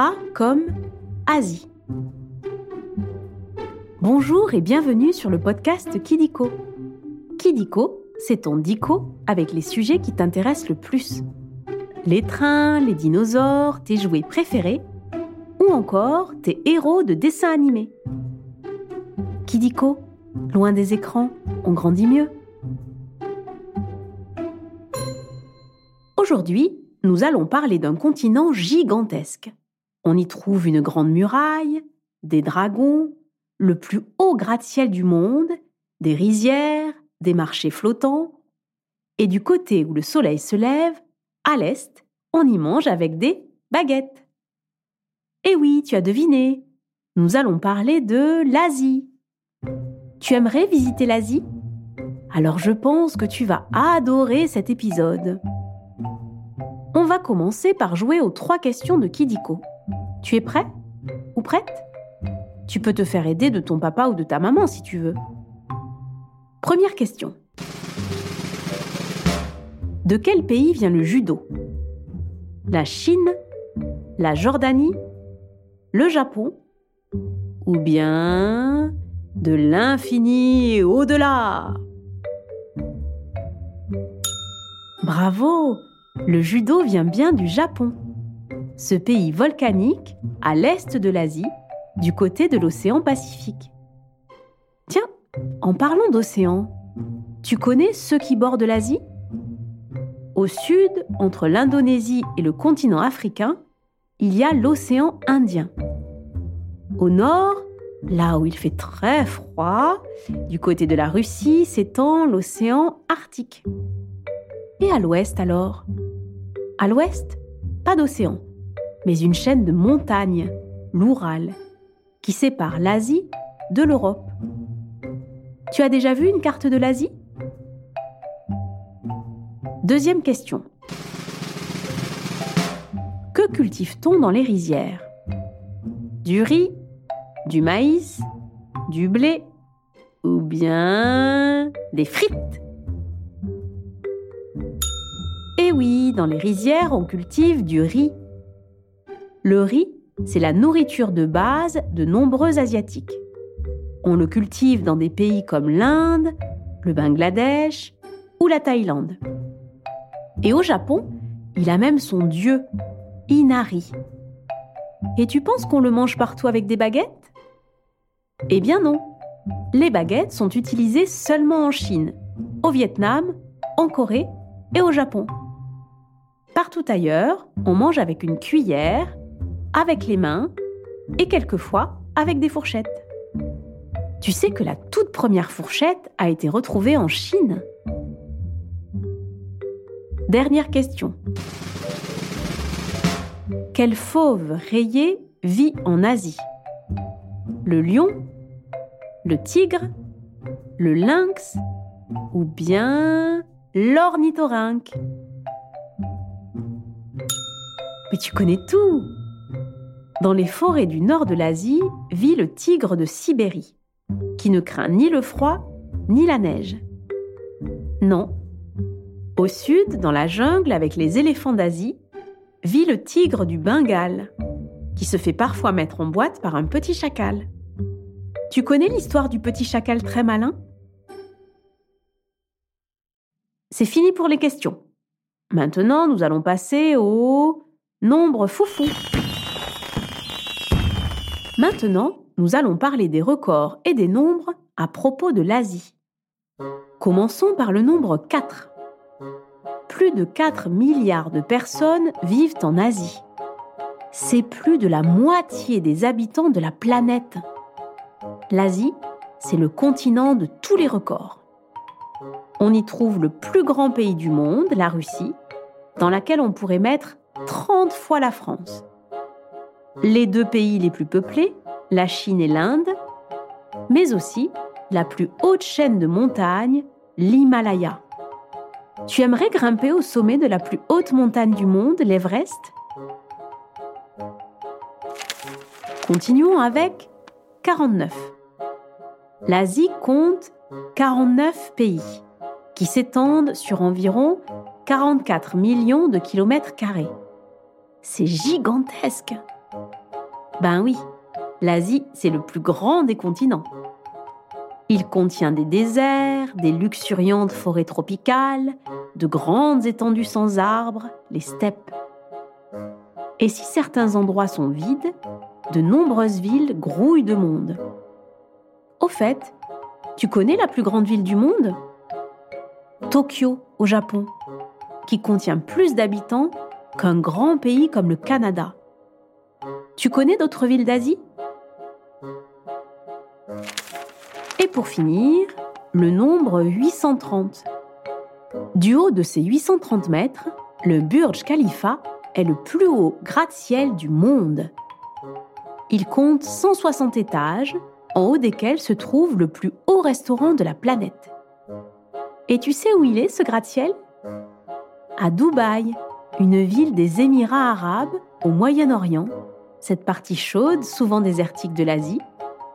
A comme Asie. Bonjour et bienvenue sur le podcast Kidiko. Kidiko, c'est ton dico avec les sujets qui t'intéressent le plus. Les trains, les dinosaures, tes jouets préférés ou encore tes héros de dessins animés. Kidiko, loin des écrans, on grandit mieux. Aujourd'hui, nous allons parler d'un continent gigantesque. On y trouve une grande muraille, des dragons, le plus haut gratte-ciel du monde, des rizières, des marchés flottants. Et du côté où le soleil se lève, à l'est, on y mange avec des baguettes. Eh oui, tu as deviné. Nous allons parler de l'Asie. Tu aimerais visiter l'Asie? Alors je pense que tu vas adorer cet épisode. On va commencer par jouer aux trois questions de Kidiko. Tu es prêt Ou prête? Tu peux te faire aider de ton papa ou de ta maman si tu veux. Première question. De quel pays vient le judo? La Chine La Jordanie Le Japon Ou bien de l'infini au-delà? Bravo Le judo vient bien du Japon. Ce pays volcanique à l'est de l'Asie, du côté de l'océan Pacifique. Tiens, en parlant d'océan, tu connais ceux qui bordent l'Asie? Au sud, entre l'Indonésie et le continent africain, il y a l'océan Indien. Au nord, là où il fait très froid, du côté de la Russie s'étend l'océan Arctique. Et à l'ouest alors? À l'ouest, pas d'océan, mais une chaîne de montagnes, l'Oural, qui sépare l'Asie de l'Europe. Tu as déjà vu une carte de l'Asie? Deuxième question. Que cultive-t-on dans les rizières? Du riz, du maïs, du blé ou bien des frites? Eh oui, dans les rizières, on cultive du riz. Le riz, c'est la nourriture de base de nombreux Asiatiques. On le cultive dans des pays comme l'Inde, le Bangladesh ou la Thaïlande. Et au Japon, il a même son dieu, Inari. Et tu penses qu'on le mange partout avec des baguettes? Eh bien non. Les baguettes sont utilisées seulement en Chine, au Vietnam, en Corée et au Japon. Partout ailleurs, on mange avec une cuillère, avec les mains et quelquefois avec des fourchettes. Tu sais que la toute première fourchette a été retrouvée en Chine Dernière question. Quel fauve rayé vit en Asie? Le lion Le tigre Le lynx Ou bien l'ornithorynque? Mais tu connais tout Dans les forêts du nord de l'Asie vit le tigre de Sibérie qui ne craint ni le froid ni la neige. Non. Au sud, dans la jungle avec les éléphants d'Asie, vit le tigre du Bengale, qui se fait parfois mettre en boîte par un petit chacal. Tu connais l'histoire du petit chacal très malin? C'est fini pour les questions. Maintenant, nous allons passer au nombre foufou. Maintenant, nous allons parler des records et des nombres à propos de l'Asie. Commençons par le nombre 4. Plus de 4 milliards de personnes vivent en Asie. C'est plus de la moitié des habitants de la planète. L'Asie, c'est le continent de tous les records. On y trouve le plus grand pays du monde, la Russie, dans laquelle on pourrait mettre 30 fois la France. Les deux pays les plus peuplés, la Chine et l'Inde, mais aussi la plus haute chaîne de montagnes, l'Himalaya. Tu aimerais grimper au sommet de la plus haute montagne du monde, l'Everest? Continuons avec 49. L'Asie compte 49 pays qui s'étendent sur environ 44 millions de kilomètres carrés. C'est gigantesque Ben oui, l'Asie, c'est le plus grand des continents. Il contient des déserts, des luxuriantes forêts tropicales, de grandes étendues sans arbres, les steppes. Et si certains endroits sont vides, de nombreuses villes grouillent de monde. Au fait, tu connais la plus grande ville du monde? Tokyo, au Japon, qui contient plus d'habitants qu'un grand pays comme le Canada. Tu connais d'autres villes d'Asie? Et pour finir, le nombre 830. Du haut de ces 830 mètres, le Burj Khalifa est le plus haut gratte-ciel du monde. Il compte 160 étages, en haut desquels se trouve le plus haut restaurant de la planète. Et tu sais où il est, ce gratte-ciel? À Dubaï, une ville des Émirats arabes au Moyen-Orient, cette partie chaude, souvent désertique de l'Asie,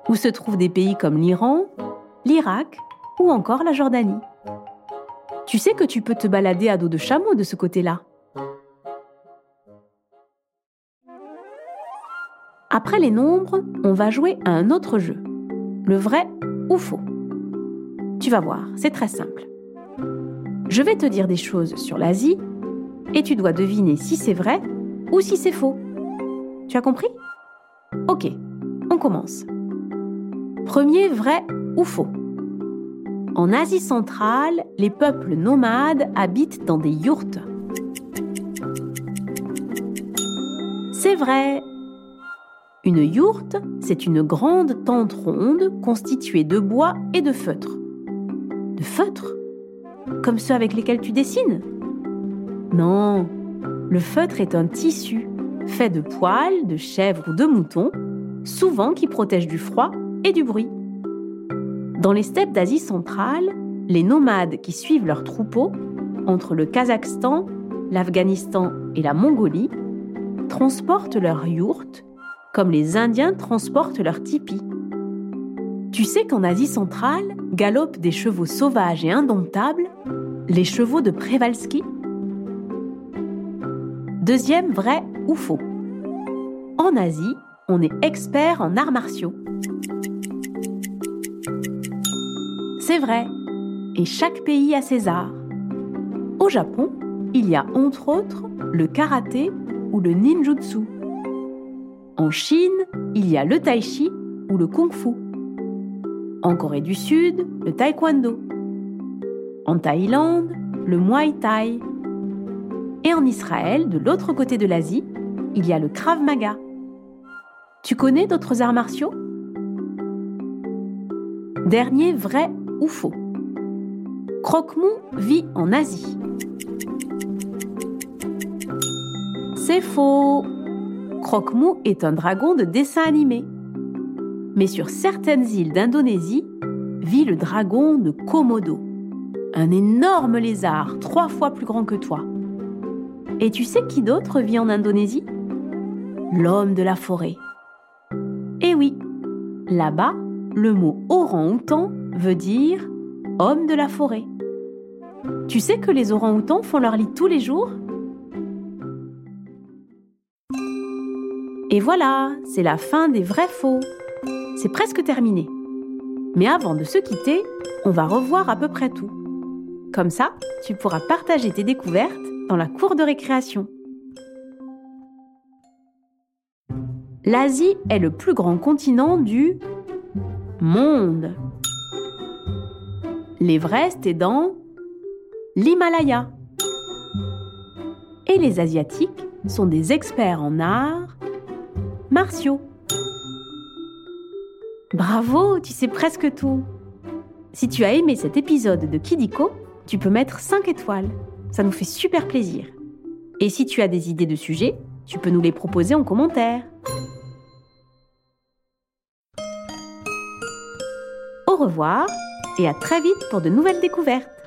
où se trouvent des pays comme l'Iran, l'Irak ou encore la Jordanie. Tu sais que tu peux te balader à dos de chameau de ce côté-là. Après les nombres, on va jouer à un autre jeu, le vrai ou faux. Tu vas voir, c'est très simple. Je vais te dire des choses sur l'Asie et tu dois deviner si c'est vrai ou si c'est faux. Tu as compris? Ok, on commence. Premier vrai ou faux? En Asie centrale, les peuples nomades habitent dans des yourtes. C'est vrai. Une yourte, c'est une grande tente ronde constituée de bois et de feutre. De feutre Comme ceux avec lesquels tu dessines? Non, le feutre est un tissu fait de poils, de chèvre ou de mouton, souvent qui protège du froid et du bruit. Dans les steppes d'Asie centrale, les nomades qui suivent leurs troupeaux entre le Kazakhstan, l'Afghanistan et la Mongolie transportent leurs yourtes comme les Indiens transportent leurs tipis. Tu sais qu'en Asie centrale galopent des chevaux sauvages et indomptables, les chevaux de Przewalski Deuxième vrai ou faux. En Asie, on est expert en arts martiaux. C'est vrai, et chaque pays a ses arts. Au Japon, il y a entre autres le karaté ou le ninjutsu. En Chine, il y a le tai chi ou le kung fu. En Corée du Sud, le taekwondo. En Thaïlande, le muay thai. Et en Israël, de l'autre côté de l'Asie, il y a le krav maga. Tu connais d'autres arts martiaux? Dernier vrai ou faux Croque-Mou vit en Asie. C'est faux. Croque-Mou est un dragon de dessin animé. Mais sur certaines îles d'Indonésie vit le dragon de Komodo, un énorme lézard trois fois plus grand que toi. Et tu sais qui d'autre vit en Indonésie? L'homme de la forêt. Eh oui, là-bas, le mot orang-outan veut dire homme de la forêt. Tu sais que les orang-outans font leur lit tous les jours? Et voilà, c'est la fin des vrais faux. C'est presque terminé. Mais avant de se quitter, on va revoir à peu près tout. Comme ça, tu pourras partager tes découvertes dans la cour de récréation. L'Asie est le plus grand continent du monde. L'Everest est dans l'Himalaya. Et les Asiatiques sont des experts en arts martiaux. Bravo, tu sais presque tout. Si tu as aimé cet épisode de Kidiko, tu peux mettre 5 étoiles. Ça nous fait super plaisir. Et si tu as des idées de sujets, tu peux nous les proposer en commentaire. Au revoir et à très vite pour de nouvelles découvertes.